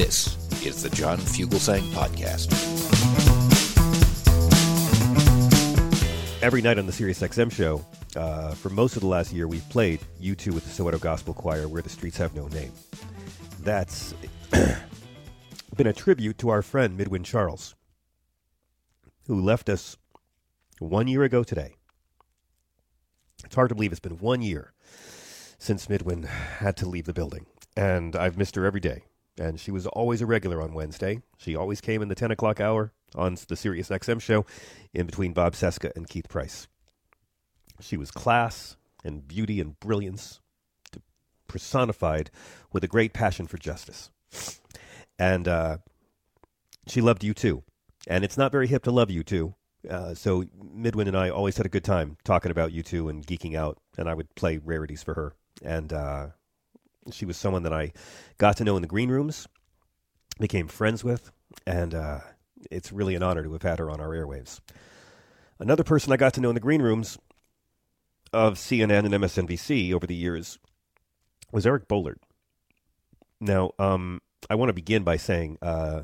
This is the John Fugelsang Podcast. Every night on the Sirius XM show, uh, for most of the last year, we've played U2 with the Soweto Gospel Choir, Where the Streets Have No Name. That's been a tribute to our friend Midwin Charles, who left us one year ago today. It's hard to believe it's been one year since Midwin had to leave the building, and I've missed her every day and she was always a regular on Wednesday. She always came in the 10 o'clock hour on the Sirius XM show in between Bob Cesca and Keith Price. She was class and beauty and brilliance personified with a great passion for justice. And uh, she loved U2. And it's not very hip to love U2. Uh, so Midwin and I always had a good time talking about U2 and geeking out, and I would play rarities for her. And uh, she was someone that I got to know in the green rooms, became friends with, and uh, it's really an honor to have had her on our airwaves. Another person I got to know in the green rooms of CNN and MSNBC over the years was Eric Boehlert. Now, um, I want to begin by saying uh,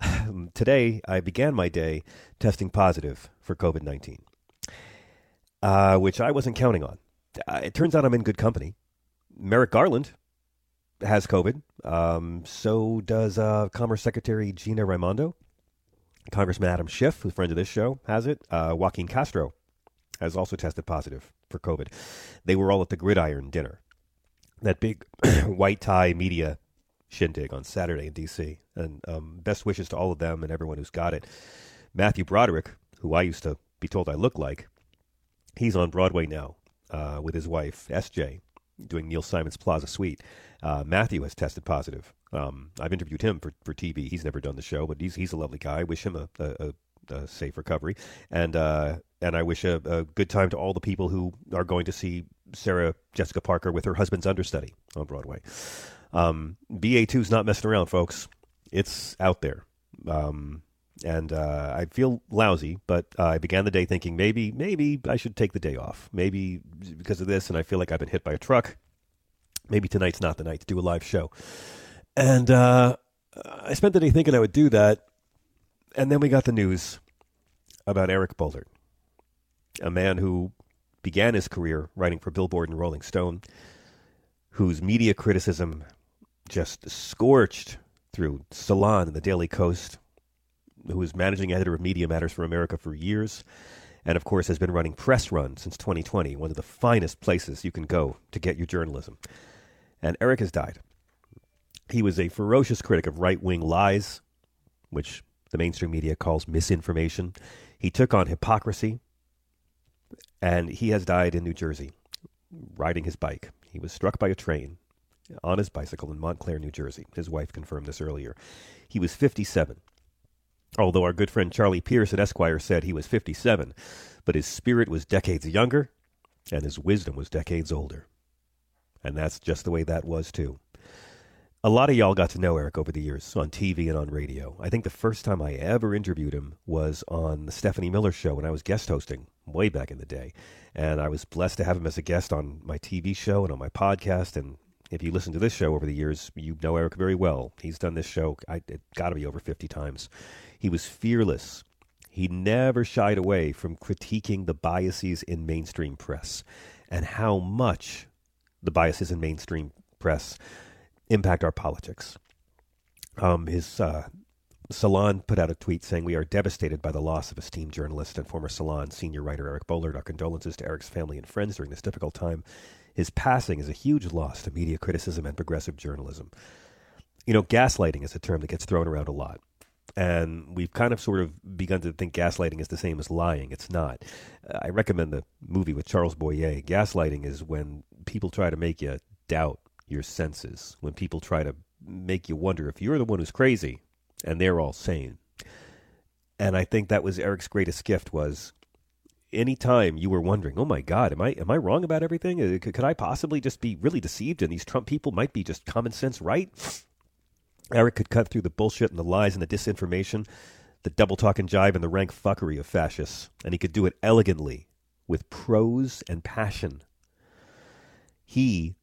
today I began my day testing positive for COVID 19, uh, which I wasn't counting on. Uh, it turns out I'm in good company. Merrick Garland has COVID. Um, so does uh, Commerce Secretary Gina Raimondo. Congressman Adam Schiff, who's a friend of this show, has it. Uh, Joaquin Castro has also tested positive for COVID. They were all at the Gridiron dinner, that big white tie media shindig on Saturday in D.C. And um, best wishes to all of them and everyone who's got it. Matthew Broderick, who I used to be told I look like, he's on Broadway now uh, with his wife, S.J., doing Neil Simon's Plaza Suite. Uh, Matthew has tested positive. Um, I've interviewed him for, for TV. He's never done the show, but he's he's a lovely guy. I wish him a, a, a safe recovery, and uh, and I wish a, a, good time to all the people who are going to see Sarah Jessica Parker with her husband's understudy on Broadway. Um, BA two is not messing around, folks. It's out there. Um, and uh, I feel lousy, but uh, I began the day thinking maybe, maybe I should take the day off. Maybe because of this, and I feel like I've been hit by a truck. Maybe tonight's not the night to do a live show. And uh, I spent the day thinking I would do that, and then we got the news about Eric Boehlert, a man who began his career writing for Billboard and Rolling Stone, whose media criticism just scorched through Salon and the Daily Kos who is managing editor of Media Matters for America for years, and of course has been running Press Run since 2020, one of the finest places you can go to get your journalism. And Eric has died. He was a ferocious critic of right wing lies, which the mainstream media calls misinformation. He took on hypocrisy, and he has died in New Jersey, riding his bike. He was struck by a train on his bicycle in Montclair, New Jersey. His wife confirmed this earlier. He was 57 although our good friend Charlie Pierce at Esquire said he was 57, but his spirit was decades younger and his wisdom was decades older. And that's just the way that was, too. A lot of y'all got to know Eric over the years on TV and on radio. I think the first time I ever interviewed him was on the Stephanie Miller show when I was guest hosting way back in the day. And I was blessed to have him as a guest on my TV show and on my podcast. And if you listen to this show over the years, you know Eric very well. He's done this show, I, it got to be over 50 times. He was fearless. He never shied away from critiquing the biases in mainstream press and how much the biases in mainstream press impact our politics. Um, his uh, Salon put out a tweet saying, We are devastated by the loss of esteemed journalist and former Salon senior writer Eric Boehlert. Our condolences to Eric's family and friends during this difficult time. His passing is a huge loss to media criticism and progressive journalism. You know, gaslighting is a term that gets thrown around a lot. And we've kind of sort of begun to think gaslighting is the same as lying. It's not. Uh, I recommend the movie with Charles Boyer. Gaslighting is when people try to make you doubt your senses, when people try to make you wonder if you're the one who's crazy and they're all sane. And I think that was Eric's greatest gift was anytime you were wondering, oh my God, am I am I wrong about everything? Uh, could, could I possibly just be really deceived and these Trump people might be just common sense right? Eric could cut through the bullshit and the lies and the disinformation, the double talk and jive and the rank fuckery of fascists, and he could do it elegantly with prose and passion. He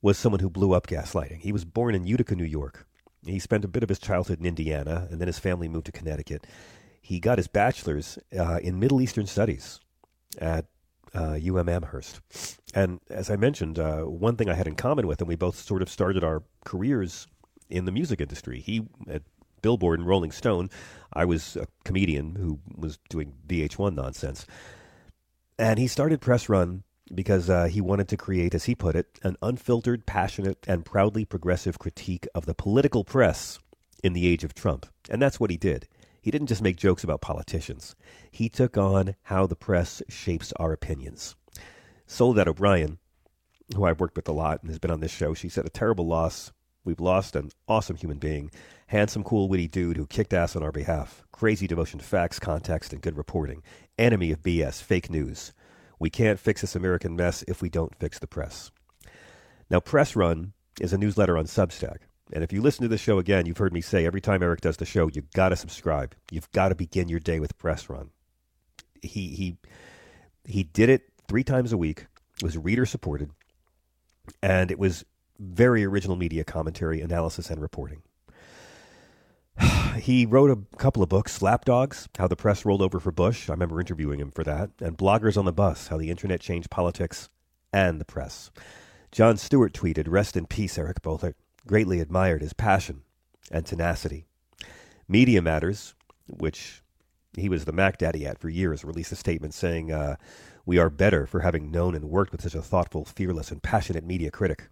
was someone who blew up gaslighting. He was born in Utica, New York. He spent a bit of his childhood in Indiana, and then his family moved to Connecticut. He got his bachelor's uh, in Middle Eastern Studies at uh, UM Amherst. And as I mentioned, uh, one thing I had in common with him, we both sort of started our careers in the music industry. He at Billboard and Rolling Stone. I was a comedian who was doing VH1 nonsense. And he started Press Run because uh, he wanted to create, as he put it, an unfiltered, passionate, and proudly progressive critique of the political press in the age of Trump. And that's what he did. He didn't just make jokes about politicians, he took on how the press shapes our opinions. Soledad O'Brien, who I've worked with a lot and has been on this show, she said, A terrible loss. We've lost an awesome human being, handsome, cool, witty dude who kicked ass on our behalf, crazy devotion to facts, context, and good reporting, enemy of BS, fake news. We can't fix this American mess if we don't fix the press. Now, Press Run is a newsletter on Substack. And if you listen to the show again, you've heard me say every time Eric does the show, you've got to subscribe. You've got to begin your day with Press Run. He he he did it three times a week. It was reader supported, and it was very original media commentary, analysis, and reporting. he wrote a couple of books Lapdogs, How the Press Rolled Over for Bush. I remember interviewing him for that. And Bloggers on the Bus, How the Internet Changed Politics and the Press. Jon Stewart tweeted, Rest in peace, Eric Boehlert. Greatly admired his passion and tenacity. Media Matters, which he was the Mac Daddy at for years, released a statement saying, uh, We are better for having known and worked with such a thoughtful, fearless, and passionate media critic.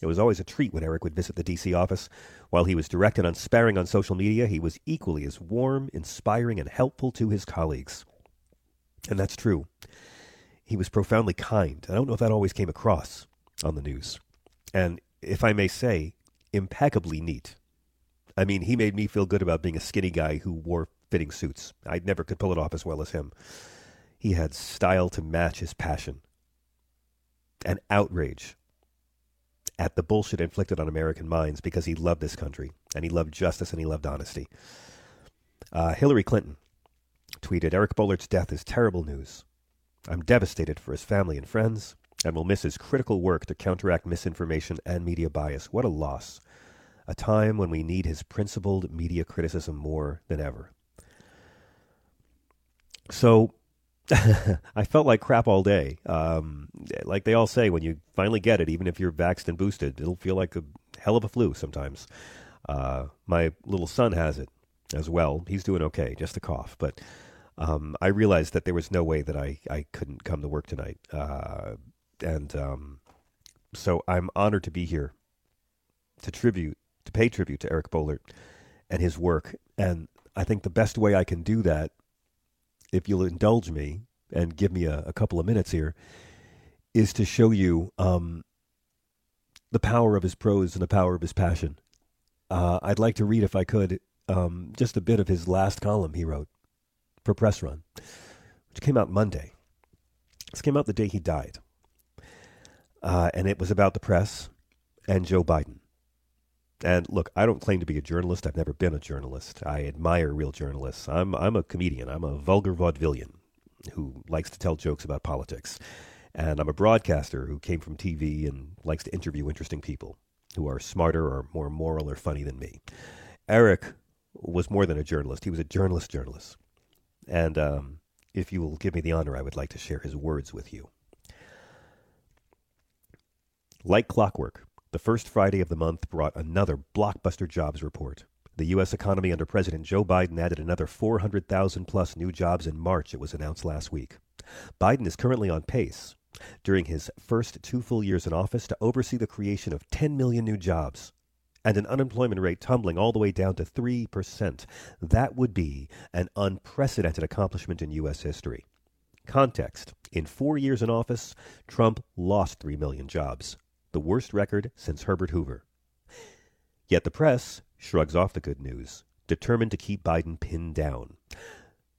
It was always a treat when Eric would visit the D.C. office. While he was direct and unsparing on social media, he was equally as warm, inspiring, and helpful to his colleagues. And that's true. He was profoundly kind. I don't know if that always came across on the news. And if I may say, impeccably neat. I mean, he made me feel good about being a skinny guy who wore fitting suits. I never could pull it off as well as him. He had style to match his passion and outrage at the bullshit inflicted on American minds because he loved this country and he loved justice and he loved honesty. Uh, Hillary Clinton tweeted Eric Boehlert's death is terrible news. I'm devastated for his family and friends and will miss his critical work to counteract misinformation and media bias. What a loss. A time when we need his principled media criticism more than ever. So, I felt like crap all day. Um, like they all say, when you finally get it, even if you're vaxxed and boosted, it'll feel like a hell of a flu sometimes. Uh, my little son has it as well. He's doing okay, just a cough. But um, I realized that there was no way that I, I couldn't come to work tonight. Uh, and um, so I'm honored to be here to tribute, to pay tribute to Eric Boehlert and his work. And I think the best way I can do that if you'll indulge me and give me a, a couple of minutes here, is to show you um, the power of his prose and the power of his passion. Uh, I'd like to read, if I could, um, just a bit of his last column he wrote for Press Run, which came out Monday. This came out the day he died. Uh, and it was about the press and Joe Biden. And look, I don't claim to be a journalist. I've never been a journalist. I admire real journalists. I'm I'm a comedian. I'm a vulgar vaudevillian who likes to tell jokes about politics. And I'm a broadcaster who came from TV and likes to interview interesting people who are smarter or more moral or funny than me. Eric was more than a journalist. He was a journalist journalist. And um, if you will give me the honor, I would like to share his words with you. Like clockwork, The first Friday of the month brought another blockbuster jobs report. The U.S. economy under President Joe Biden added another 400,000 plus new jobs in March, it was announced last week. Biden is currently on pace, during his first two full years in office, to oversee the creation of 10 million new jobs and an unemployment rate tumbling all the way down to 3%. That would be an unprecedented accomplishment in U.S. history. Context In four years in office, Trump lost 3 million jobs, the worst record since Herbert Hoover. Yet the press shrugs off the good news, determined to keep Biden pinned down.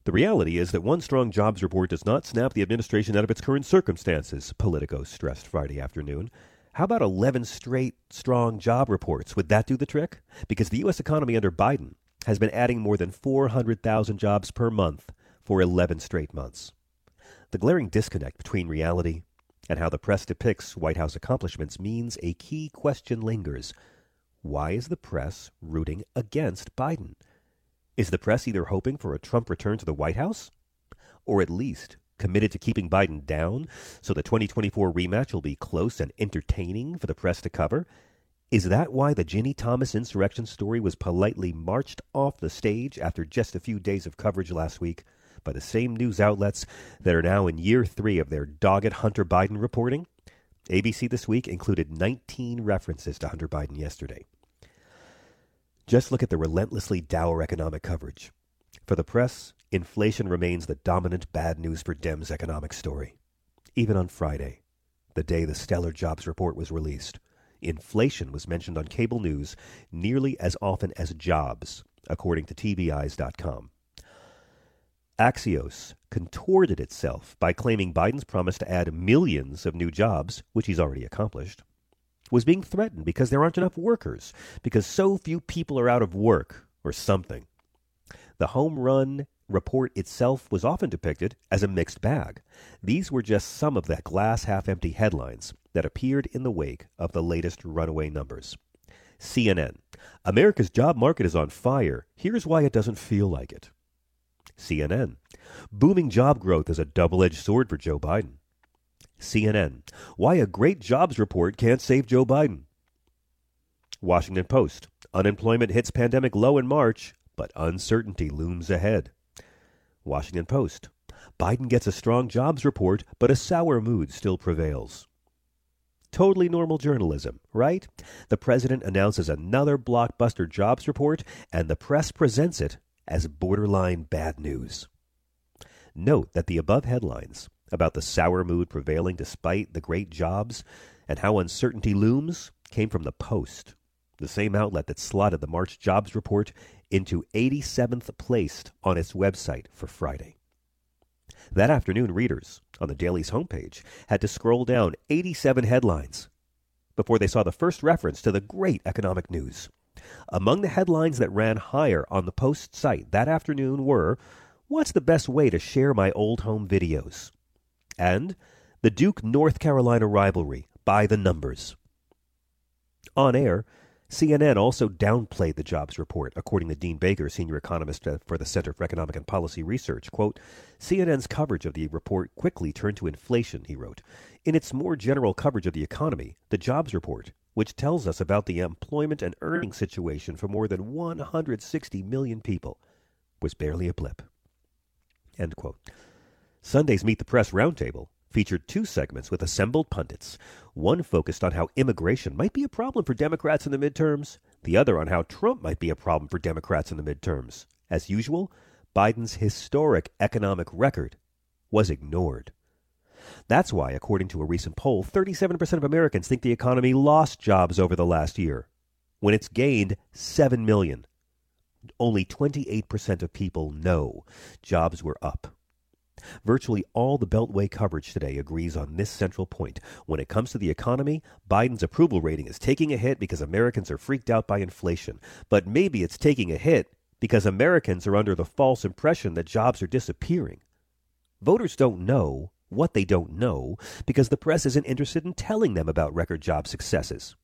The reality is that one strong jobs report does not snap the administration out of its current circumstances, Politico stressed Friday afternoon. How about 11 straight strong job reports? Would that do the trick? Because the U.S. economy under Biden has been adding more than 400,000 jobs per month for 11 straight months. The glaring disconnect between reality and how the press depicts White House accomplishments means a key question lingers. Why is the press rooting against Biden? Is the press either hoping for a Trump return to the White House? Or at least committed to keeping Biden down so the 2024 rematch will be close and entertaining for the press to cover? Is that why the Ginni Thomas insurrection story was politely marched off the stage after just a few days of coverage last week by the same news outlets that are now in year three of their dogged Hunter Biden reporting? ABC this week included 19 references to Hunter Biden yesterday. Just look at the relentlessly dour economic coverage. For the press, inflation remains the dominant bad news for Dems economic story. Even on Friday, the day the stellar jobs report was released, inflation was mentioned on cable news nearly as often as jobs, according to TVEyes.com. Axios contorted itself by claiming Biden's promise to add millions of new jobs, which he's already accomplished, was being threatened because there aren't enough workers, because so few people are out of work, or something. The home run report itself was often depicted as a mixed bag. These were just some of the glass half empty headlines that appeared in the wake of the latest runaway numbers. CNN America's job market is on fire. Here's why it doesn't feel like it. CNN Booming job growth is a double edged sword for Joe Biden. CNN Why a great jobs report can't save Joe Biden. Washington Post Unemployment hits pandemic low in March but uncertainty looms ahead. Washington Post. Biden gets a strong jobs report, but a sour mood still prevails. Totally normal journalism, right? The president announces another blockbuster jobs report, and the press presents it as borderline bad news. Note that the above headlines about the sour mood prevailing despite the great jobs and how uncertainty looms came from the Post, the same outlet that slotted the March jobs report into 87th place on its website for Friday. That afternoon, readers on the Daily's homepage had to scroll down 87 headlines before they saw the first reference to the great economic news. Among the headlines that ran higher on the Post site that afternoon were What's the best way to share my old home videos? And The Duke North Carolina rivalry by the numbers. On air, CNN also downplayed the jobs report, according to Dean Baker, senior economist uh, for the Center for Economic and Policy Research. Quote, CNN's coverage of the report quickly turned to inflation, he wrote. In its more general coverage of the economy, the jobs report, which tells us about the employment and earning situation for more than 160 million people, was barely a blip. Sunday's Meet the Press Roundtable featured two segments with assembled pundits. One focused on how immigration might be a problem for Democrats in the midterms, the other on how Trump might be a problem for Democrats in the midterms. As usual, Biden's historic economic record was ignored. That's why, according to a recent poll, 37% of Americans think the economy lost jobs over the last year, when it's gained 7 million. Only 28% of people know jobs were up. Virtually all the Beltway coverage today agrees on this central point. When it comes to the economy, Biden's approval rating is taking a hit because Americans are freaked out by inflation. But maybe it's taking a hit because Americans are under the false impression that jobs are disappearing. Voters don't know what they don't know because the press isn't interested in telling them about record job successes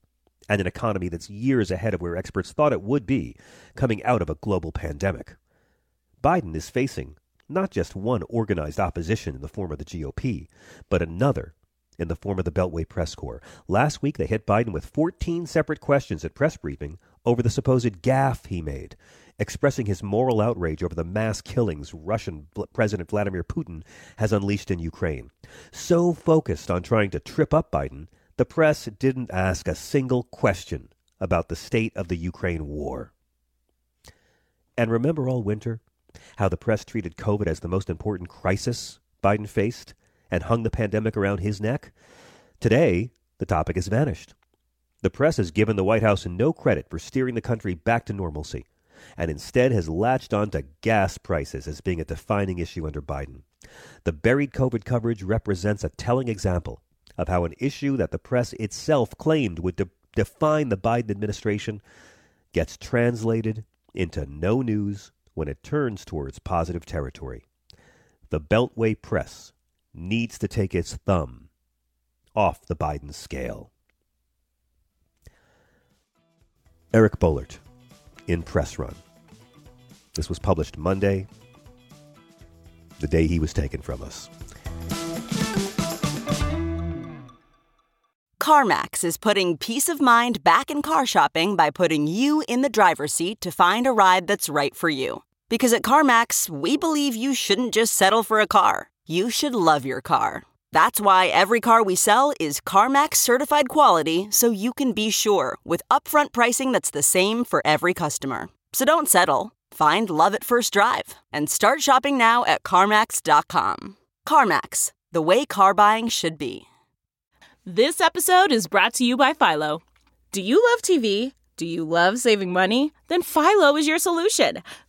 and an economy that's years ahead of where experts thought it would be coming out of a global pandemic. Biden is facing not just one organized opposition in the form of the GOP, but another in the form of the Beltway press corps. Last week, they hit Biden with 14 separate questions at press briefing over the supposed gaffe he made, expressing his moral outrage over the mass killings Russian President Vladimir Putin has unleashed in Ukraine. So focused on trying to trip up Biden, the press didn't ask a single question about the state of the Ukraine war. And remember all winter how the press treated COVID as the most important crisis Biden faced and hung the pandemic around his neck? Today, the topic has vanished. The press has given the White House no credit for steering the country back to normalcy and instead has latched on to gas prices as being a defining issue under Biden. The buried COVID coverage represents a telling example of how an issue that the press itself claimed would de- define the Biden administration gets translated into no news when it turns towards positive territory. The Beltway press needs to take its thumb off the Biden scale. Eric Boehlert in Press Run. This was published Monday, the day he was taken from us. CarMax is putting peace of mind back in car shopping by putting you in the driver's seat to find a ride that's right for you. Because at CarMax, we believe you shouldn't just settle for a car, you should love your car. That's why every car we sell is CarMax certified quality so you can be sure with upfront pricing that's the same for every customer. So don't settle. Find love at first drive and start shopping now at CarMax.com. CarMax, the way car buying should be. This episode is brought to you by Philo. Do you love TV? Do you love saving money? Then Philo is your solution.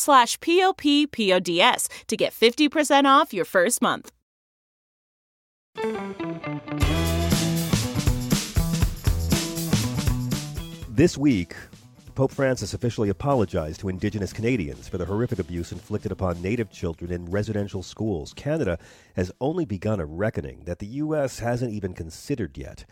slash p-o-p-p-o-d-s to get 50% off your first month. This week, Pope Francis officially apologized to Indigenous Canadians for the horrific abuse inflicted upon Native children in residential schools. Canada has only begun a reckoning that the U.S. hasn't even considered yet.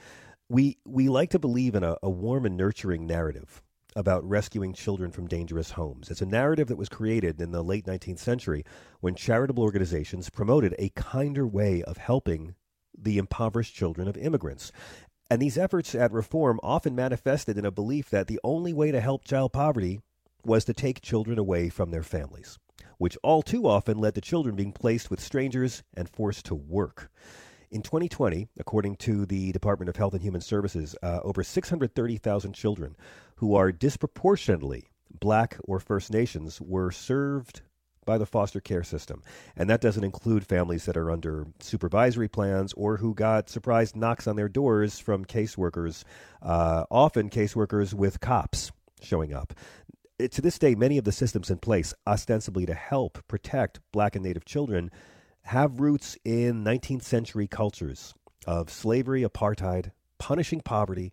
We, we like to believe in a, a warm and nurturing narrative about rescuing children from dangerous homes. It's a narrative that was created in the late 19th century when charitable organizations promoted a kinder way of helping the impoverished children of immigrants. And these efforts at reform often manifested in a belief that the only way to help child poverty was to take children away from their families, which all too often led to children being placed with strangers and forced to work. In 2020, according to the Department of Health and Human Services, uh, over 630,000 children who are disproportionately black or First Nations were served by the foster care system. And that doesn't include families that are under supervisory plans or who got surprise knocks on their doors from caseworkers, uh, often caseworkers with cops showing up. It, to this day, many of the systems in place, ostensibly to help protect black and native children, have roots in 19th century cultures of slavery, apartheid, punishing poverty,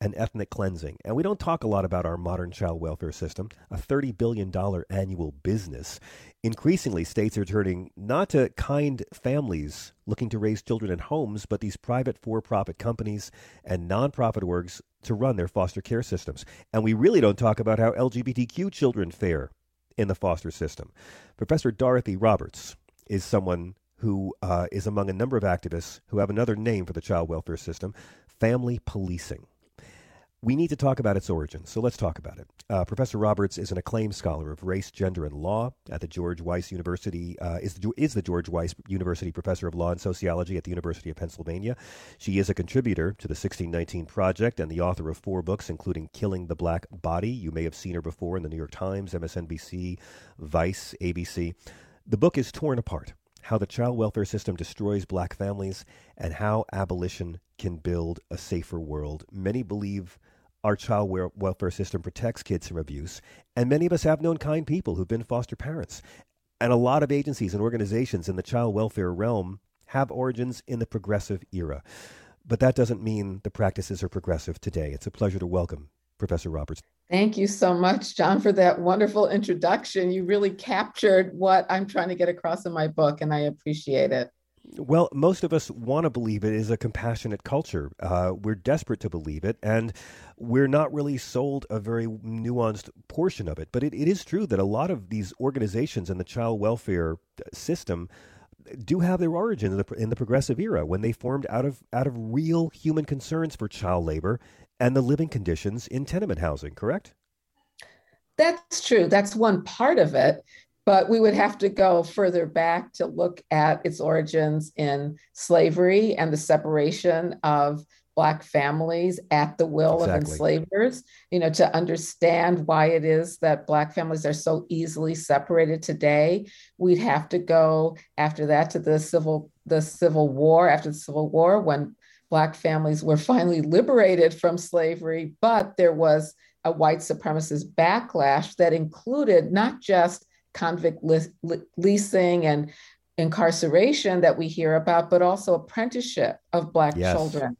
and ethnic cleansing. And we don't talk a lot about our modern child welfare system, a $30 billion annual business. Increasingly, states are turning not to kind families looking to raise children in homes, but these private for profit companies and nonprofit orgs to run their foster care systems. And we really don't talk about how LGBTQ children fare in the foster system. Professor Dorothy Roberts is someone who uh, is among a number of activists who have another name for the child welfare system family policing we need to talk about its origins, so let's talk about it. Uh, Professor Roberts is an acclaimed scholar of race, gender, and law at the George Weiss University. Uh, is the, is the George Weiss University Professor of Law and Sociology at the University of Pennsylvania. She is a contributor to the 1619 Project and the author of four books, including "Killing the Black Body." You may have seen her before in the New York Times, MSNBC, Vice, ABC. The book is torn apart how the child welfare system destroys black families and how abolition can build a safer world. Many believe our child welfare system protects kids from abuse, and many of us have known kind people who've been foster parents. And a lot of agencies and organizations in the child welfare realm have origins in the progressive era. But that doesn't mean the practices are progressive today. It's a pleasure to welcome Professor Roberts. Thank you so much, John, for that wonderful introduction. You really captured what I'm trying to get across in my book, and I appreciate it. Well, most of us want to believe it is a compassionate culture. Uh, we're desperate to believe it, and we're not really sold a very nuanced portion of it. But it, it is true that a lot of these organizations in the child welfare system do have their origin in the, in the progressive era when they formed out of out of real human concerns for child labor and the living conditions in tenement housing. Correct? That's true. That's one part of it. But we would have to go further back to look at its origins in slavery and the separation of Black families at the will exactly. of enslavers, you know, to understand why it is that Black families are so easily separated today. We'd have to go after that to the Civil, the Civil War, after the Civil War, when Black families were finally liberated from slavery, but there was a white supremacist backlash that included not just convict leasing and incarceration that we hear about, but also apprenticeship of Black yes. children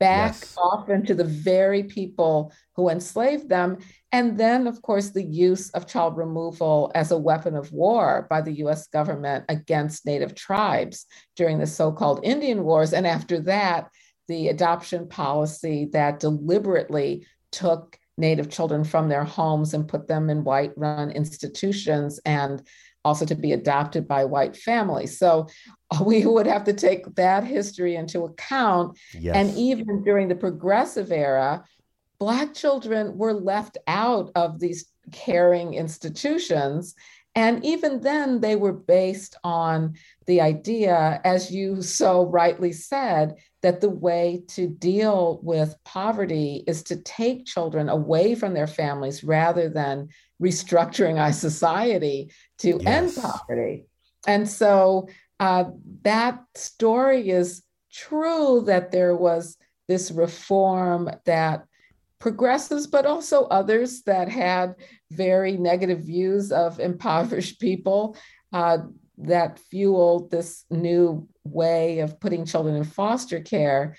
back yes. often to the very people who enslaved them. And then, of course, the use of child removal as a weapon of war by the US government against Native tribes during the so called Indian Wars. And after that, the adoption policy that deliberately took Native children from their homes and put them in white run institutions and also to be adopted by white families. So we would have to take that history into account. Yes. And even during the progressive era, Black children were left out of these caring institutions. And even then, they were based on the idea, as you so rightly said, that the way to deal with poverty is to take children away from their families rather than restructuring our society to yes. end poverty. And so uh, that story is true that there was this reform that progressives, but also others that had very negative views of impoverished people. Uh, that fueled this new way of putting children in foster care.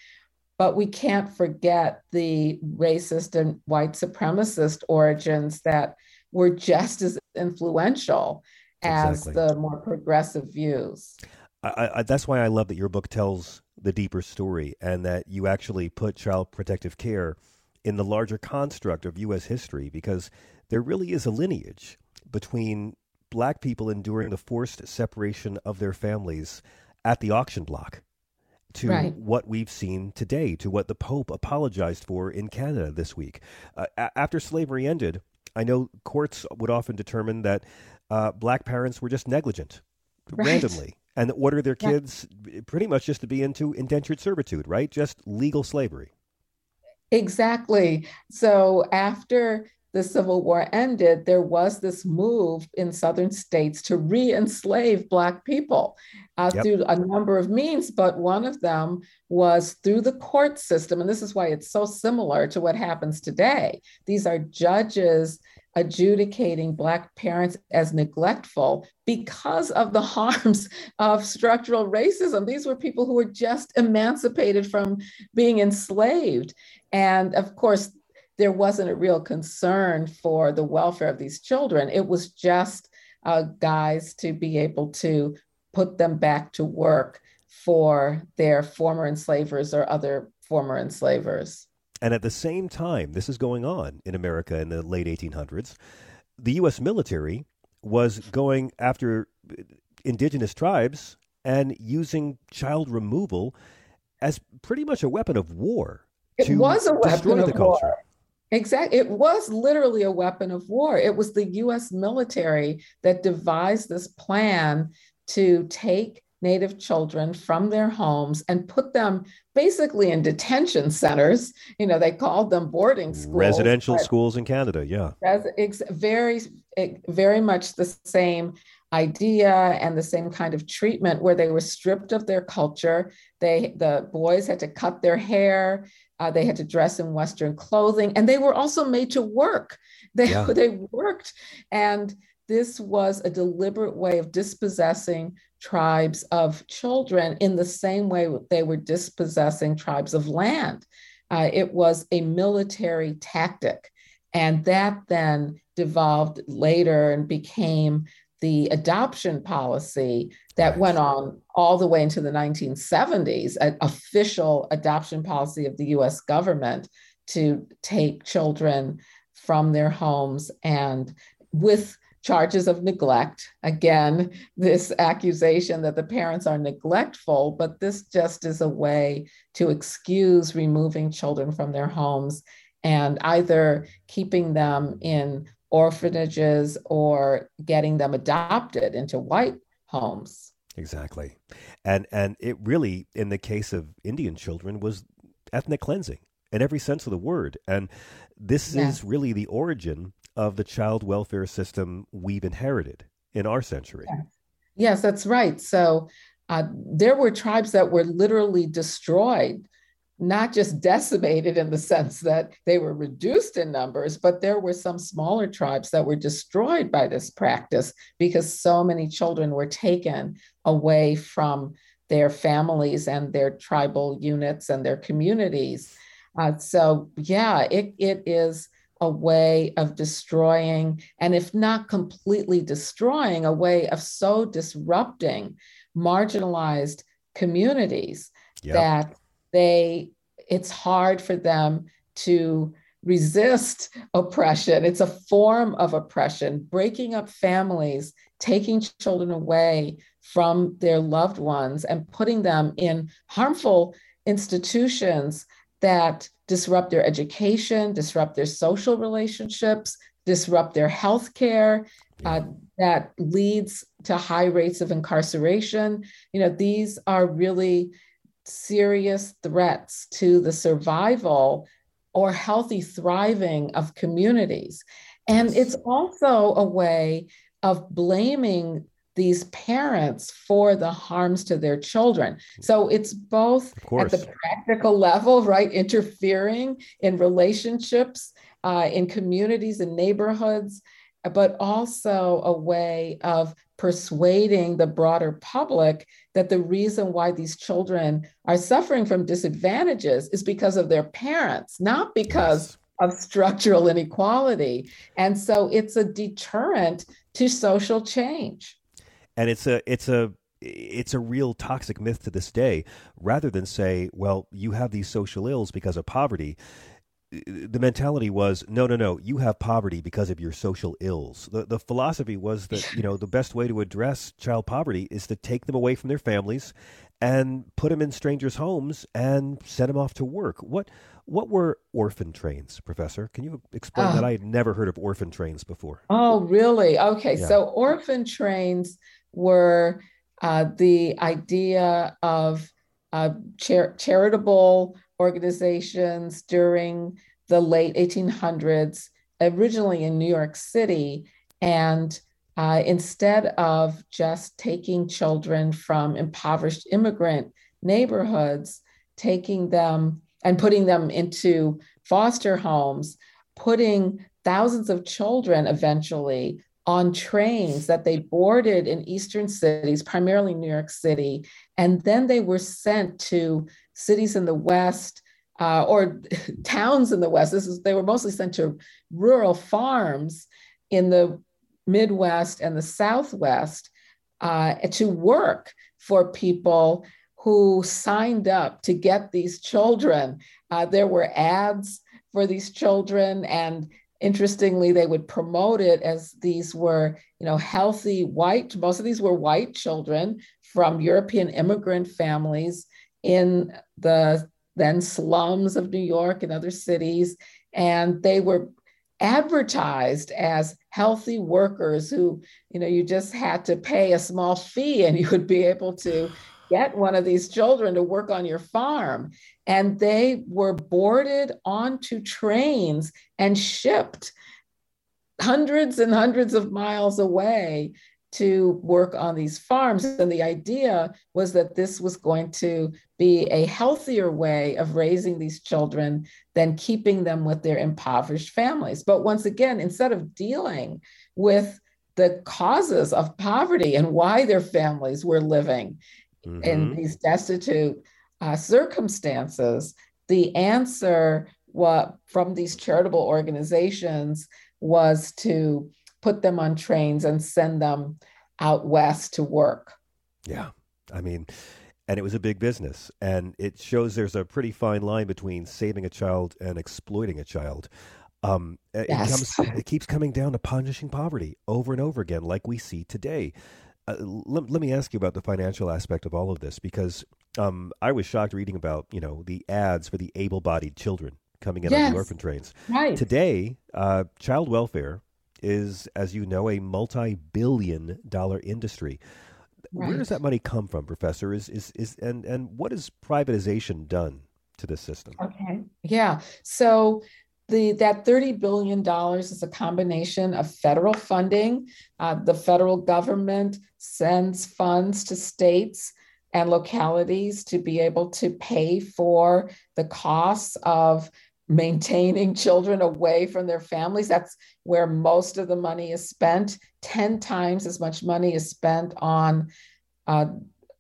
But we can't forget the racist and white supremacist origins that were just as influential as exactly. the more progressive views. I, I, that's why I love that your book tells the deeper story and that you actually put child protective care in the larger construct of U.S. history because there really is a lineage between black people enduring the forced separation of their families at the auction block to right. what we've seen today, to what the Pope apologized for in Canada this week. Uh, a- after slavery ended, I know courts would often determine that uh, black parents were just negligent right. randomly and order their kids yeah. pretty much just to be into indentured servitude, right? Just legal slavery. Exactly. So after the Civil War ended, there was this move in Southern states to re enslave Black people uh, yep. through a number of means, but one of them was through the court system. And this is why it's so similar to what happens today. These are judges adjudicating Black parents as neglectful because of the harms of structural racism. These were people who were just emancipated from being enslaved. And of course, there wasn't a real concern for the welfare of these children. It was just uh, guys to be able to put them back to work for their former enslavers or other former enslavers. And at the same time, this is going on in America in the late 1800s. The U.S. military was going after indigenous tribes and using child removal as pretty much a weapon of war. It was a weapon of war. Exactly. It was literally a weapon of war. It was the US military that devised this plan to take Native children from their homes and put them basically in detention centers. You know, they called them boarding schools. Residential schools in Canada, yeah. It's very, very much the same idea and the same kind of treatment where they were stripped of their culture. They the boys had to cut their hair, Uh, they had to dress in Western clothing, and they were also made to work. They, yeah. they worked. And this was a deliberate way of dispossessing tribes of children in the same way they were dispossessing tribes of land. Uh, it was a military tactic. And that then devolved later and became the adoption policy that right. went on all the way into the 1970s, an official adoption policy of the US government to take children from their homes and with charges of neglect. Again, this accusation that the parents are neglectful, but this just is a way to excuse removing children from their homes and either keeping them in orphanages or getting them adopted into white homes. Exactly. And and it really in the case of Indian children was ethnic cleansing in every sense of the word. And this is really the origin of the child welfare system we've inherited in our century. Yes, yes that's right. So uh, there were tribes that were literally destroyed not just decimated in the sense that they were reduced in numbers, but there were some smaller tribes that were destroyed by this practice because so many children were taken away from their families and their tribal units and their communities. Uh, so, yeah, it, it is a way of destroying, and if not completely destroying, a way of so disrupting marginalized communities yep. that they it's hard for them to resist oppression. It's a form of oppression, breaking up families, taking children away from their loved ones and putting them in harmful institutions that disrupt their education, disrupt their social relationships, disrupt their health care, uh, that leads to high rates of incarceration. You know, these are really serious threats to the survival or healthy thriving of communities. And it's also a way of blaming these parents for the harms to their children. So it's both at the practical level, right? Interfering in relationships, uh, in communities and neighborhoods, but also a way of persuading the broader public that the reason why these children are suffering from disadvantages is because of their parents, not because of structural inequality. And so it's a deterrent to social change. And it's a it's a it's a real toxic myth to this day rather than say well you have these social ills because of poverty the mentality was no no no you have poverty because of your social ills. The the philosophy was that you know the best way to address child poverty is to take them away from their families and put them in strangers homes and send them off to work. What what were orphan trains professor? Can you explain that? Ah. i had never heard of orphan trains before. Oh really? Okay yeah. so orphan trains were uh, the idea of uh, char- charitable organizations during the late 1800s, originally in New York City. And uh, instead of just taking children from impoverished immigrant neighborhoods, taking them and putting them into foster homes, putting thousands of children eventually on trains that they boarded in eastern cities, primarily New York City, and then they were sent to cities in the West uh, or towns in the West. This is, they were mostly sent to rural farms in the Midwest and the Southwest uh, to work for people who signed up to get these children. Uh, there were ads for these children, and interestingly, they would promote it as these were, you know, healthy white. Most of these were white children from European immigrant families in the then slums of New York and other cities. And they were advertised as healthy workers who, you know, you just had to pay a small fee and you would be able to get one of these children to work on your farm. And they were boarded onto trains and shipped hundreds and hundreds of miles away to work on these farms. And the idea was that this was going to be a healthier way of raising these children than keeping them with their impoverished families. But once again, instead of dealing with the causes of poverty and why their families were living mm-hmm. in these destitute uh, circumstances, the answer what, from these charitable organizations was to put them on trains and send them out west to work. Yeah. I mean, and it was a big business. And it shows there's a pretty fine line between saving a child and exploiting a child. Um, yes. it, comes, it keeps coming down to punishing poverty over and over again, like we see today. Uh, let, let me ask you about the financial aspect of all of this because um, I was shocked reading about you know the ads for the able-bodied children coming in yes. on the orphan trains. Right. Today, uh, child welfare is, as you know, a multi-billion dollar industry. Right. Where does that money come from, Professor? Is is is and and what has privatization done to this system? Okay. Yeah. So the that thirty billion dollars is a combination of federal funding. Uh, the federal government sends funds to states and localities to be able to pay for the costs of maintaining children away from their families. That's where most of the money is spent. 10 times as much money is spent on uh,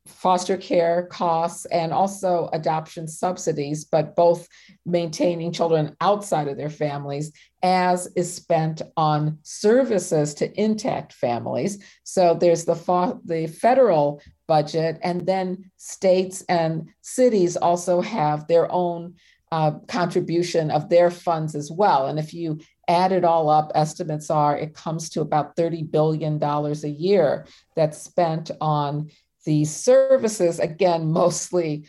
foster care costs and also adoption subsidies, but both maintaining children outside of their families as is spent on services to intact families. So there's the, the federal budget, and then states and cities also have their own uh, contribution of their funds as well. And if you add it all up, estimates are it comes to about $30 billion a year that's spent on these services, again, mostly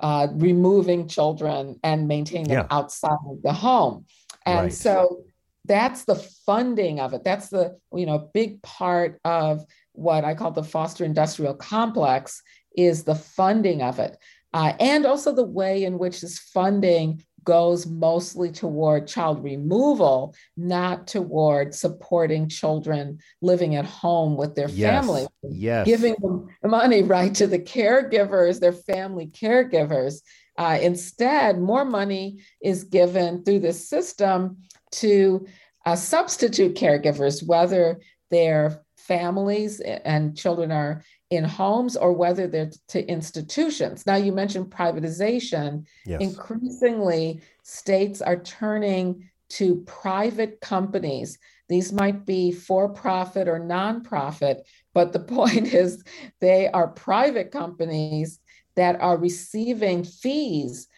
uh, removing children and maintaining yeah. them outside of the home. And right. so that's the funding of it. That's the, you know, big part of what I call the foster industrial complex is the funding of it uh, and also the way in which this funding goes mostly toward child removal, not toward supporting children living at home with their yes. family. Yes. Giving them money right to the caregivers, their family caregivers. Uh, instead, more money is given through the system to uh, substitute caregivers, whether they're families and children are in homes or whether they're to institutions. Now, you mentioned privatization. Yes. Increasingly, states are turning to private companies. These might be for profit or nonprofit, but the point is they are private companies that are receiving fees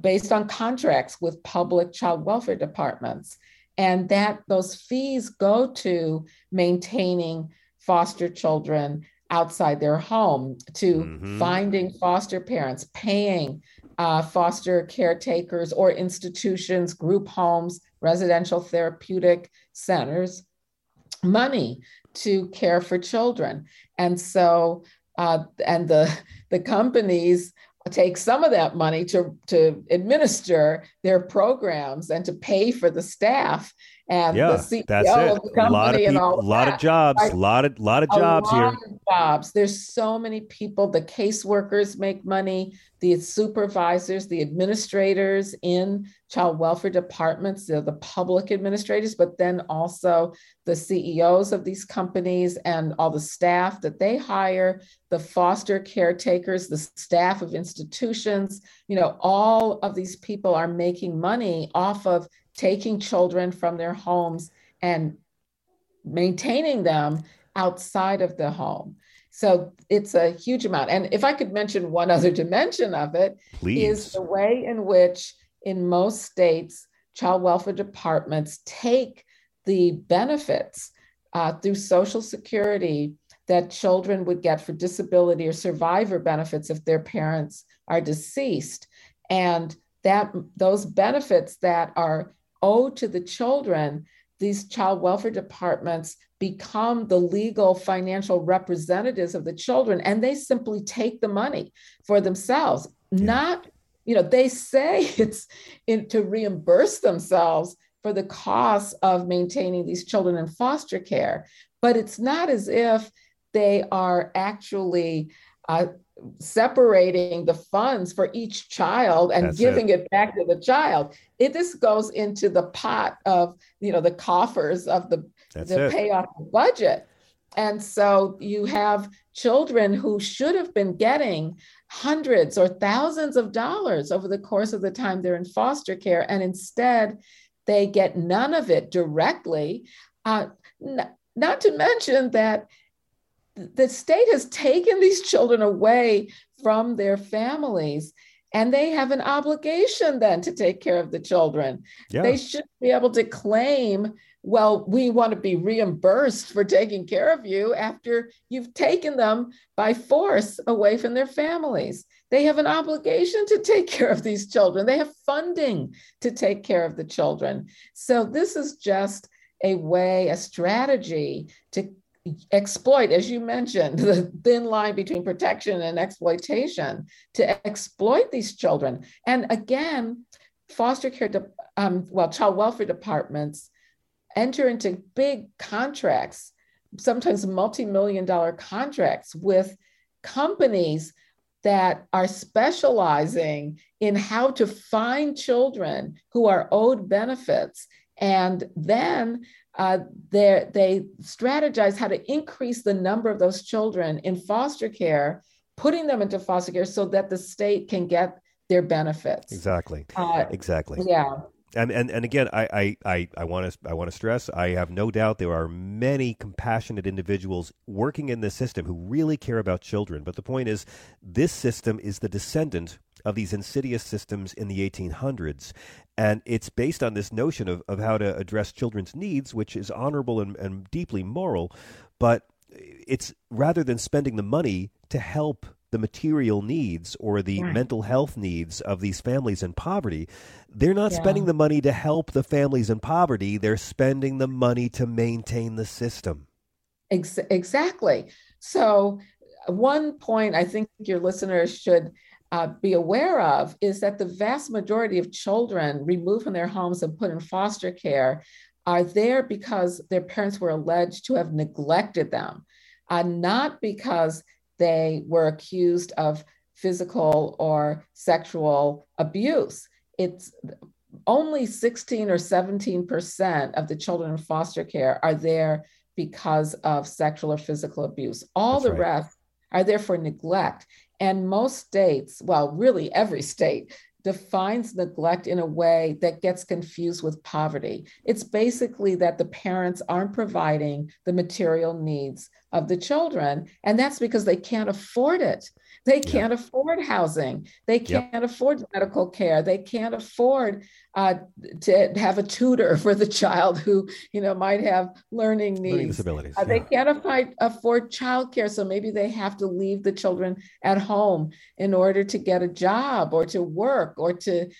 based on contracts with public child welfare departments and that those fees go to maintaining foster children outside their home to mm-hmm. finding foster parents paying uh, foster caretakers or institutions group homes residential therapeutic centers money to care for children and so uh, and the the companies take some of that money to, to administer their programs and to pay for the staff and yeah, the CEO that's it. of the company a lot of people, and all a lot of jobs, a lot of lot of jobs a lot here. Of jobs. There's so many people. The caseworkers make money. The supervisors, the administrators in child welfare departments, the, the public administrators, but then also the CEOs of these companies and all the staff that they hire, the foster caretakers, the staff of institutions. You know, all of these people are making money off of taking children from their homes and maintaining them outside of the home. So it's a huge amount. And if I could mention one other dimension of it, Please. is the way in which, in most states, child welfare departments take the benefits uh, through Social Security that children would get for disability or survivor benefits if their parents are deceased. And that those benefits that are owed to the children, these child welfare departments become the legal financial representatives of the children and they simply take the money for themselves yeah. not you know they say it's in, to reimburse themselves for the cost of maintaining these children in foster care but it's not as if they are actually uh, separating the funds for each child and That's giving it. it. back to the child. It this goes into the pot of you know the coffers of the That's to it. pay off the budget. And so you have children who should have been getting hundreds or thousands of dollars over the course of the time they're in foster care, and instead they get none of it directly. Uh, n- not to mention that the state has taken these children away from their families and they have an obligation then to take care of the children. Yeah. They should be able to claim, well, we want to be reimbursed for taking care of you after you've taken them by force away from their families. They have an obligation to take care of these children. They have funding to take care of the children. So this is just a way, a strategy to exploit, as you mentioned, the thin line between protection and exploitation to exploit these children. And again, foster care, de- um, well, child welfare departments enter into big contracts, sometimes multi million dollar contracts with companies that are specializing in how to find children who are owed benefits and then uh, they strategize how to increase the number of those children in foster care, putting them into foster care so that the state can get their benefits. Exactly. Uh, exactly. Yeah. And, and and again, I I I want to I want to stress. I have no doubt there are many compassionate individuals working in this system who really care about children. But the point is, this system is the descendant of these insidious systems in the 1800s. And it's based on this notion of, of how to address children's needs, which is honorable and, and deeply moral. But it's rather than spending the money to help the material needs or the Right. mental health needs of these families in poverty, they're not Yeah. spending the money to help the families in poverty. They're spending the money to maintain the system. Ex- exactly. So, one point I think your listeners should uh, be aware of is that the vast majority of children removed from their homes and put in foster care are there because their parents were alleged to have neglected them, uh, not because they were accused of physical or sexual abuse. It's only 16 or 17 percent of the children in foster care are there because of sexual or physical abuse. All That's the right. rest are there for neglect. And most states, well, really every state, defines neglect in a way that gets confused with poverty. It's basically that the parents aren't providing the material needs of the children, and that's because they can't afford it. They can't afford housing. They can't afford medical care. They can't afford uh, to have a tutor for the child who, you know, might have learning needs. Learning disabilities. Uh, They can't afford, afford childcare, so maybe they have to leave the children at home in order to get a job or to work or to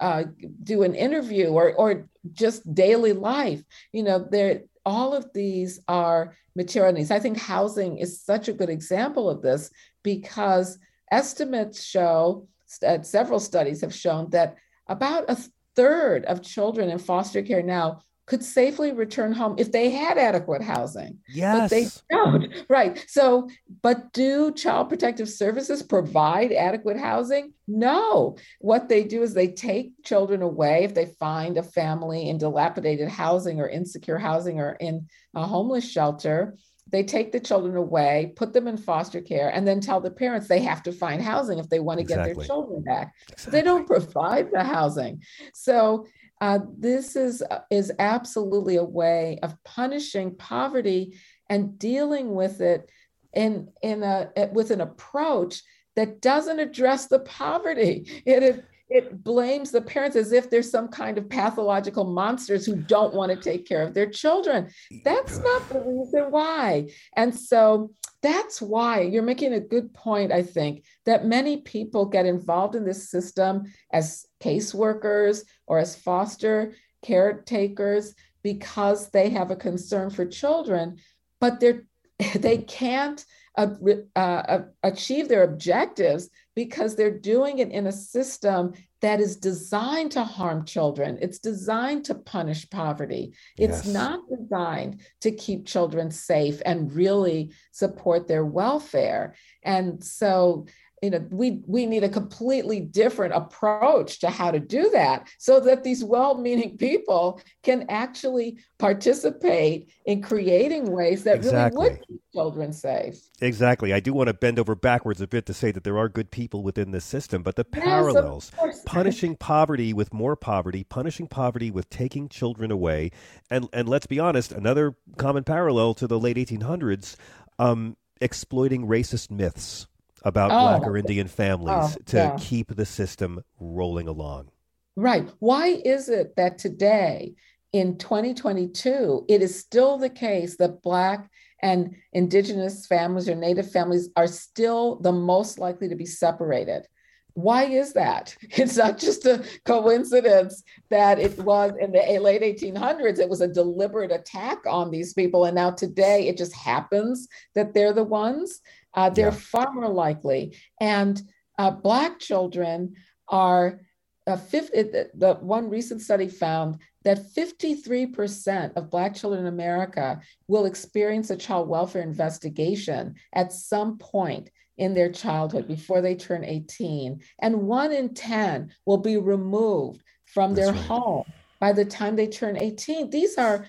uh, do an interview or or just daily life. You know, there all of these are material needs. I think housing is such a good example of this because estimates show, uh, several studies have shown that about a third of children in foster care now could safely return home if they had adequate housing but they don't. Right. So, but do child protective services provide adequate housing? No. What they do is they take children away if they find a family in dilapidated housing or insecure housing or in a homeless shelter. They take the children away, put them in foster care, and then tell the parents they have to find housing if they want to get their children back. Exactly. They don't provide the housing. So uh, this is is absolutely a way of punishing poverty and dealing with it in in a with an approach that doesn't address the poverty. It it, blames the parents as if there's some kind of pathological monsters who don't want to take care of their children. That's not the reason why. And so that's why you're making a good point, I think, that many people get involved in this system as caseworkers or as foster caretakers because they have a concern for children, but they're they can't uh, uh, achieve their objectives because they're doing it in a system that is designed to harm children. It's designed to punish poverty. It's Yes. not designed to keep children safe and really support their welfare. And so, you know, we we need a completely different approach to how to do that so that these well-meaning people can actually participate in creating ways that Exactly. really would keep children safe. Exactly. I do want to bend over backwards a bit to say that there are good people within the system, but the parallels course. punishing poverty with more poverty, punishing poverty with taking children away, and and let's be honest, another common parallel to the late 1800s, um, exploiting racist myths about Oh. black or Indian families Oh, to yeah. keep the system rolling along. Right. Why is it that today, in 2022, it is still the case that Black and Indigenous families or Native families are still the most likely to be separated? Why is that? It's not just a coincidence that it was in the late 1800s, it was a deliberate attack on these people. And now today it just happens that they're the ones. Uh, they're Yeah. far more likely. And uh, Black children are uh, fif- it- the, one recent study found that 53% of Black children in America will experience a child welfare investigation at some point in their childhood before they turn 18. And one in 10 will be removed from their right. home by the time they turn 18. These are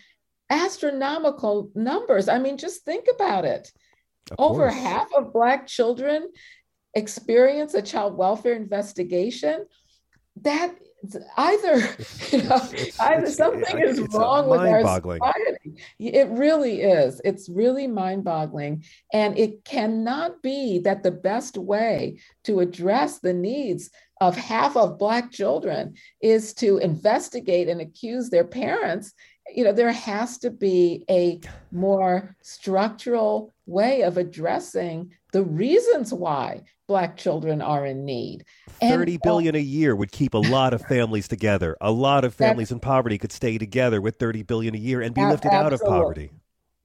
astronomical numbers. I mean, just think about it. Of Over course. half of Black children experience a child welfare investigation. That either, you know, It's- either it's- something is it's, uh, wrong with our mind-boggling. society. It really is. It's really mind boggling. And it cannot be that the best way to address the needs of half of Black children is to investigate and accuse their parents. You know, there has to be a more structural way of addressing the reasons why Black children are in need. And- Thirty billion a year would keep a lot of families together. A lot of families in poverty could stay together with thirty billion a year and be lifted out of poverty.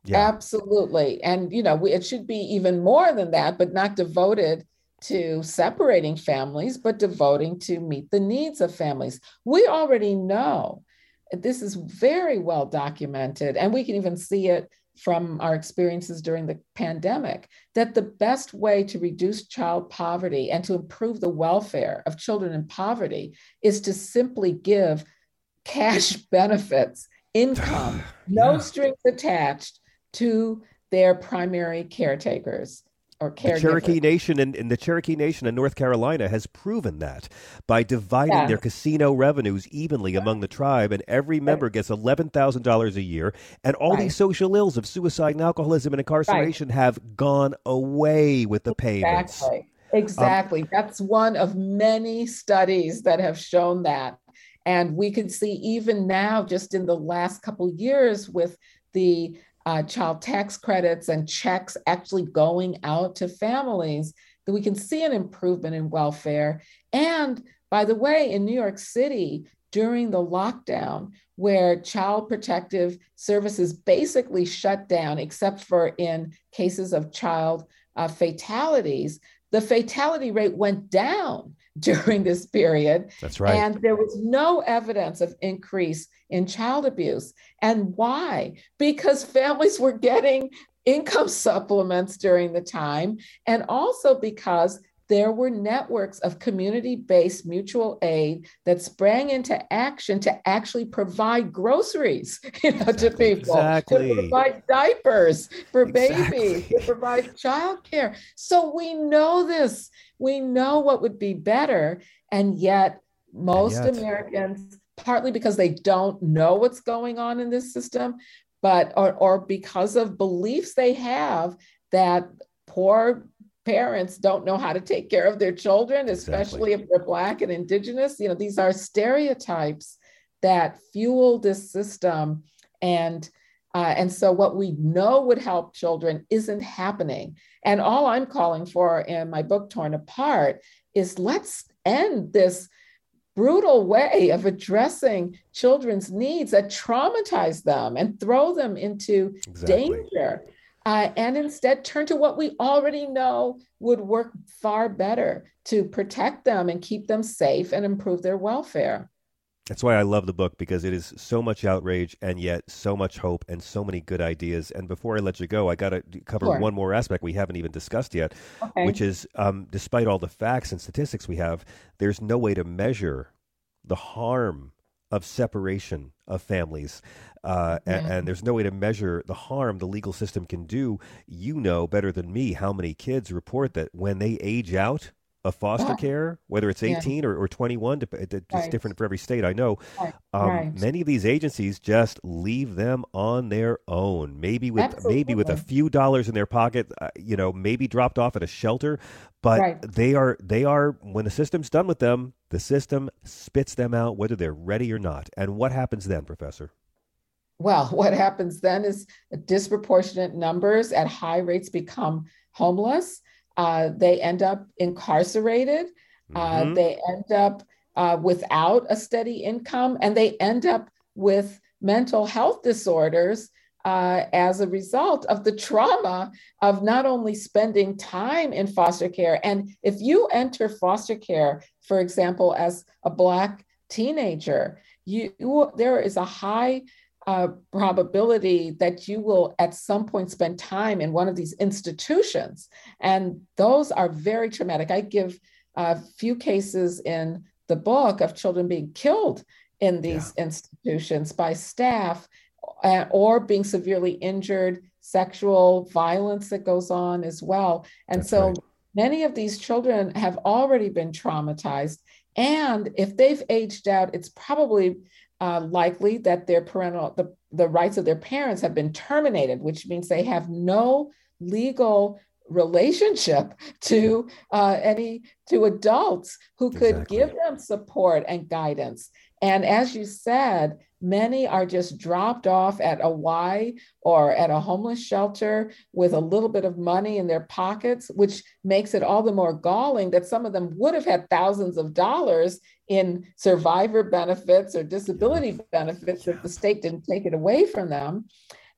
Yeah, Absolutely. And, you know, we, it should be even more than that, but not devoted to separating families, but devoting to meet the needs of families. We already know this is very well documented, and we can even see it from our experiences during the pandemic that the best way to reduce child poverty and to improve the welfare of children in poverty is to simply give cash benefits, income, no Yeah. strings attached to their primary caretakers or the. Cherokee Nation and, and the Cherokee Nation in North Carolina has proven that by dividing Yeah. their casino revenues evenly among the tribe, and every member gets eleven thousand dollars a year, and all Right. these social ills of suicide and alcoholism and incarceration have gone away with the payments. Exactly. Exactly. Um, That's one of many studies that have shown that. And we can see even now, just in the last couple years, with the uh, child tax credits and checks actually going out to families, that we can see an improvement in welfare. And by the way, in New York City, during the lockdown, where child protective services basically shut down, except for in cases of child uh, fatalities, the fatality rate went down during this period. That's right. And there was no evidence of increase in child abuse. And why? Because families were getting income supplements during the time, and also because there were networks of community based mutual aid that sprang into action to actually provide groceries you know, to people, Exactly. to provide diapers for Exactly. babies, to provide childcare. So we know this. We know what would be better. And yet, most yet- Americans, partly because they don't know what's going on in this system, but or, or because of beliefs they have that poor parents don't know how to take care of their children, especially if they're Black and Indigenous. You know, these are stereotypes that fuel this system. And uh, and so what we know would help children isn't happening. And all I'm calling for in my book, Torn Apart, is let's end this brutal way of addressing children's needs that traumatize them and throw them into Exactly. danger. Uh, and instead turn to what we already know would work far better to protect them and keep them safe and improve their welfare. That's why I love the book because it is so much outrage and yet so much hope and so many good ideas. And before I let you go, I got to cover sure. one more aspect we haven't even discussed yet, okay. which is um, despite all the facts and statistics we have, there's no way to measure the harm of separation of families. Uh, and, and, there's no way to measure the harm the legal system can do. You know better than me how many kids report that when they age out, of foster care, whether it's 18 yeah. or, or 21, it's right. different for every state, I know. Right. Um, right. Many of these agencies just leave them on their own, maybe with Absolutely. maybe with a few dollars in their pocket, uh, you know, maybe dropped off at a shelter, but they are they are when the system's done with them, the system spits them out whether they're ready or not. And what happens then, professor? Well, what happens then is disproportionate numbers at high rates become homeless uh, they end up incarcerated. Uh, mm-hmm. they end up uh, without a steady income, and they end up with mental health disorders uh, as a result of the trauma of not only spending time in foster care. And if you enter foster care, for example, as a Black teenager, you, you there is a high uh, probability that you will at some point spend time in one of these institutions. And those are very traumatic. I give a few cases in the book of children being killed in these yeah. institutions by staff uh, or being severely injured, sexual violence that goes on as well. And That's so right. many of these children have already been traumatized. And if they've aged out, it's probably uh, likely that their parental the, the rights of their parents have been terminated, which means they have no legal relationship to uh, any to adults who could exactly. give them support and guidance. And as you said, Many are just dropped off at a Y or at a homeless shelter with a little bit of money in their pockets, which makes it all the more galling that some of them would have had thousands of dollars in survivor benefits or disability benefits if the state didn't take it away from them.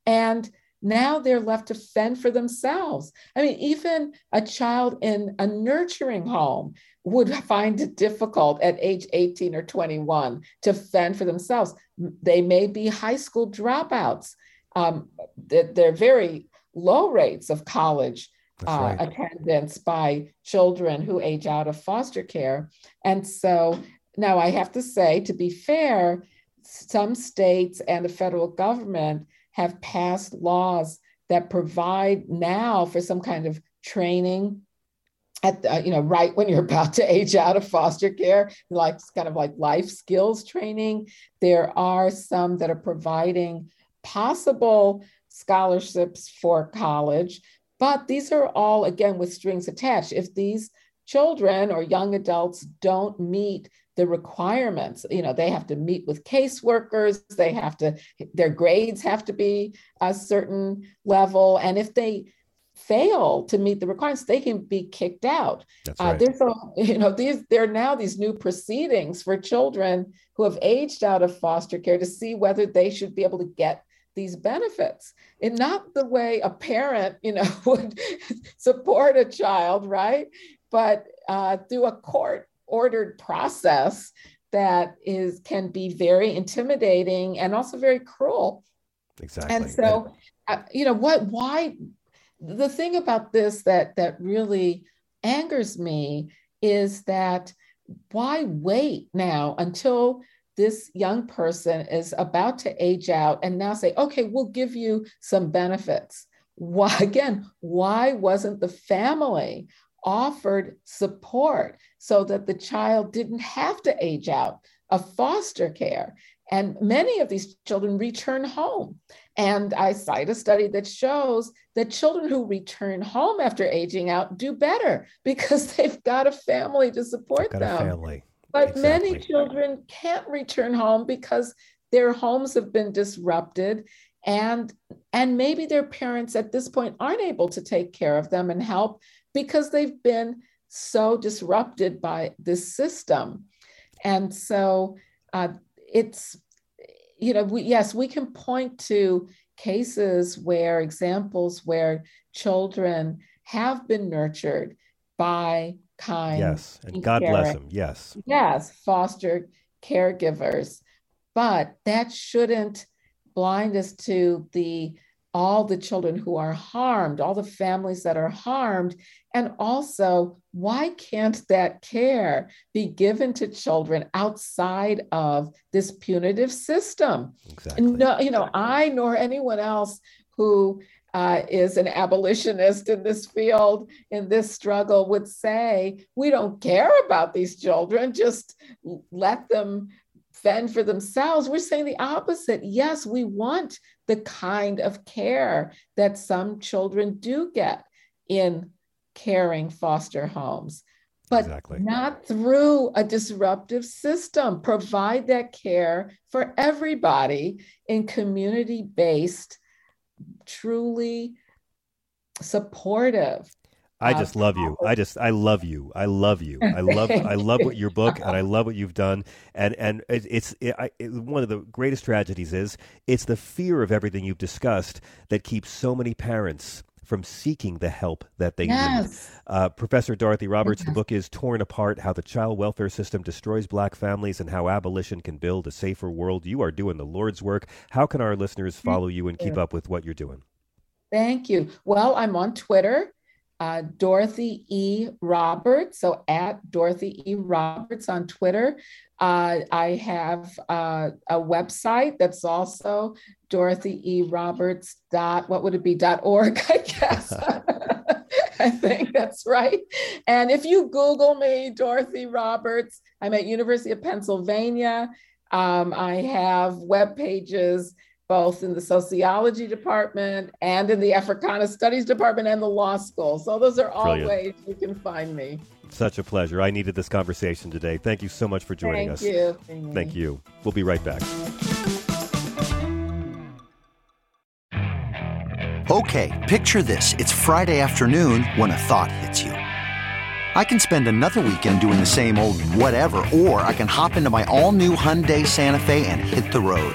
And now they're left to fend for themselves. I mean, even a child in a nurturing home would find it difficult at age 18 or 21 to fend for themselves. They may be high school dropouts. Um, they're very low rates of college uh, right. attendance by children who age out of foster care. And so now I have to say, to be fair, some states and the federal government have passed laws that provide now for some kind of training at the, you know right when you're about to age out of foster care like kind of like life skills training. There are some that are providing possible scholarships for college but these are all again with strings attached. If these children or young adults don't meet the requirements you know they have to meet with caseworkers they have to their grades have to be a certain level. And if they fail to meet the requirements they can be kicked out That's uh, right. uh, there's a you know these there are now these new proceedings for children who have aged out of foster care to see whether they should be able to get these benefits and not the way a parent you know would support a child right but uh, through a court ordered process that is can be very intimidating and also very cruel. Exactly. And so, uh, you know, what? Why? The thing about this that that really angers me is that why wait now until this young person is about to age out and now say, okay, we'll give you some benefits. Why again? Why wasn't the family offered support so that the child didn't have to age out of foster care. And many of these children return home. And I cite a study that shows that children who return home after aging out do better because they've got a family to support them. family. But exactly. many children can't return home because their homes have been disrupted and and maybe their parents at this point aren't able to take care of them and help because they've been so disrupted by this system. And so uh, it's, you know, we, yes, we can point to cases where examples where children have been nurtured by kind. Yes, and God bless them. Yes. Yes, foster caregivers. But that shouldn't blind us to the all the children who are harmed, all the families that are harmed, and also why can't that care be given to children outside of this punitive system? Exactly. No, you know, I nor anyone else who uh, is an abolitionist in this field, in this struggle, would say, we don't care about these children, just let them fend for themselves. We're saying the opposite. Yes, we want the kind of care that some children do get in caring foster homes, but Exactly. not through a disruptive system. Provide that care for everybody in community based, truly supportive I uh, just love you. I just I love you. I love you. I love I love what your book and I love what you've done. And and it, it's it, I, it, one of the greatest tragedies is it's the fear of everything you've discussed that keeps so many parents from seeking the help that they need. Uh, Professor Dorothy Roberts, the book is Torn Apart How the Child Welfare System Destroys Black Families and How Abolition Can Build a Safer World. You are doing the Lord's work. How can our listeners follow you and keep up with what you're doing? Thank you. Well, I'm on Twitter, uh, Dorothy E. Roberts. So at Dorothy E. Roberts on Twitter. Uh, I have uh, a website that's also Dorothy E. Roberts dot what would it be dot org I guess. I think that's right. And if you Google me, Dorothy Roberts, I'm at University of Pennsylvania. Um, I have web pages both in the sociology department and in the Africana Studies department and the law school. So those are all Brilliant. ways you can find me. Such a pleasure. I needed this conversation today. Thank you so much for joining us. Thank you. Thank you. We'll be right back. Okay, picture this. It's Friday afternoon when a thought hits you. I can spend another weekend doing the same old whatever, or I can hop into my all new Hyundai Santa Fe and hit the road.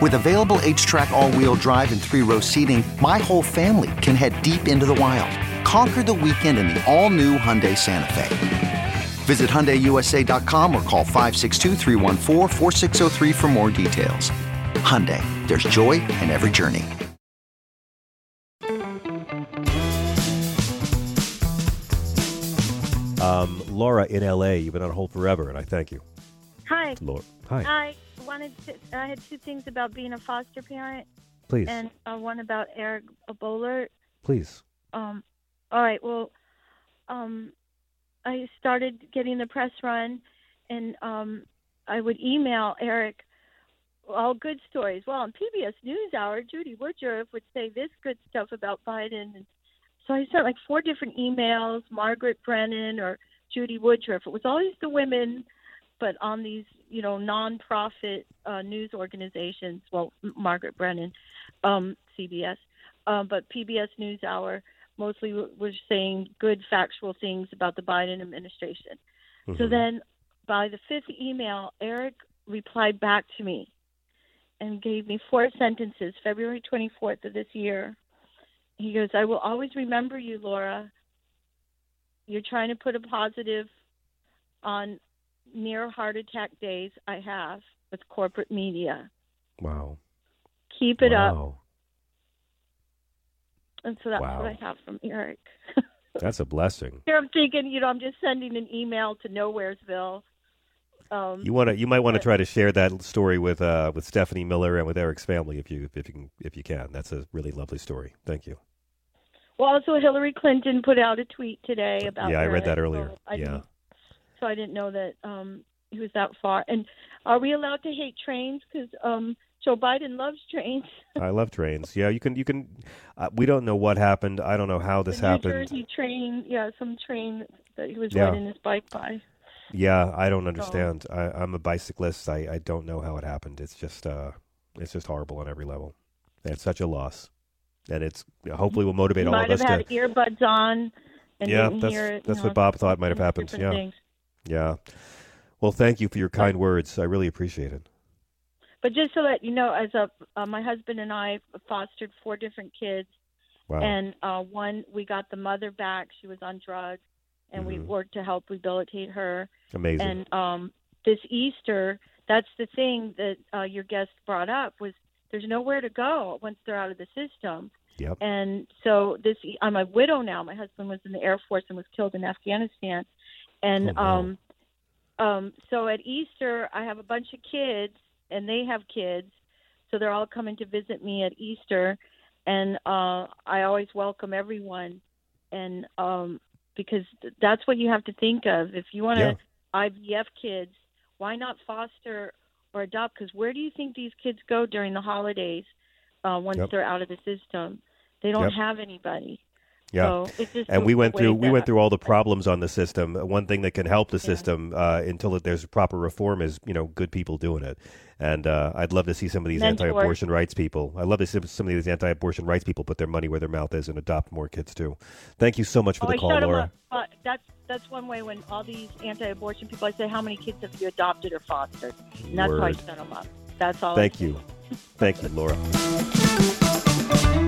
With available HTRAC, all wheel drive, and three row seating, my whole family can head deep into the wild. Conquer the weekend in the all new Hyundai Santa Fe. Visit HyundaiUSA.com or call 562-314-4603 for more details. Hyundai, there's joy in every journey. Um, Laura in LA, you've been on hold forever, and I thank you. Hi. Laura. Hi. I wanted to. I had two things about being a foster parent, Please. and uh, one about Eric Boehlert. Please. Um, all right. Well, um, I started getting the press run, and um, I would email Eric all good stories. Well, on PBS NewsHour, Judy Woodruff would say this good stuff about Biden, and so I sent like four different emails. Margaret Brennan or Judy Woodruff. It was always the women, but on these you know nonprofit uh, news organizations. Well, Margaret Brennan, um, CBS, uh, but PBS NewsHour mostly w- was saying good factual things about the Biden administration. So Mhm. then, by the fifth email, Eric replied back to me and gave me four sentences. February 24th of this year. He goes, "I will always remember you, Laura. You're trying to put a positive on near heart attack days I have with corporate media. Wow. Keep it up." wow. And so that's Wow. what I have from Eric. That's a blessing. Here I'm thinking, you know, I'm just sending an email to Nowheresville. Um, You want to? You might want to try to share that story with uh, with Stephanie Miller and with Eric's family if you if you can if you can. That's a really lovely story. Thank you. Well, also Hillary Clinton put out a tweet today about. Yeah, I read that earlier. so I Yeah. So I didn't know that um, he was that far. And are we allowed to hate trains? Because um, Joe Biden loves trains. I love trains. Yeah, you can. You can. Uh, we don't know what happened. I don't know how this the New happened. Jersey train, yeah, some train that he was Yeah. riding his bike by. Yeah, I don't understand. I, I'm a bicyclist. I, I don't know how it happened. It's just uh, it's just horrible on every level. And it's such a loss, and it's hopefully will motivate He all might of us have had to. earbuds on and Yeah, that's hear it. that's what Bob thought might have happened. Yeah, things. Yeah. Well, thank you for your kind words. I really appreciate it. But just so that you know, as a uh, my husband and I fostered four different kids, Wow. and uh, one we got the mother back. She was on drugs, and we Mhm. worked to help rehabilitate her. Amazing. And um, this Easter, that's the thing that uh, your guest brought up was there's nowhere to go once they're out of the system. Yep. And so this, I'm a widow now. My husband was in the Air Force and was killed in Afghanistan. And Oh, no. um, um, so at Easter, I have a bunch of kids, and they have kids, so they're all coming to visit me at Easter, and uh, I always welcome everyone, and um, because that's what you have to think of if you want to IVF kids, why not foster or adopt? Because where do you think these kids go during the holidays uh, once Yep. they're out of the system? They don't Yep. have anybody. Yeah, So and we went through we went through all the problems on the system. Uh, One thing that can help the system uh, until it, there's proper reform is you know good people doing it. And uh, I'd love to see some of these Mentors. anti-abortion rights people. I'd love to see some of these anti-abortion rights people put their money where their mouth is and adopt more kids too. Thank you so much for Oh, the I call, Laura. Uh, that's that's one way when all these anti-abortion people, I say, how many kids have you adopted or fostered? And that's how I Word. shut them up. That's all. Thank you, thank you, Laura.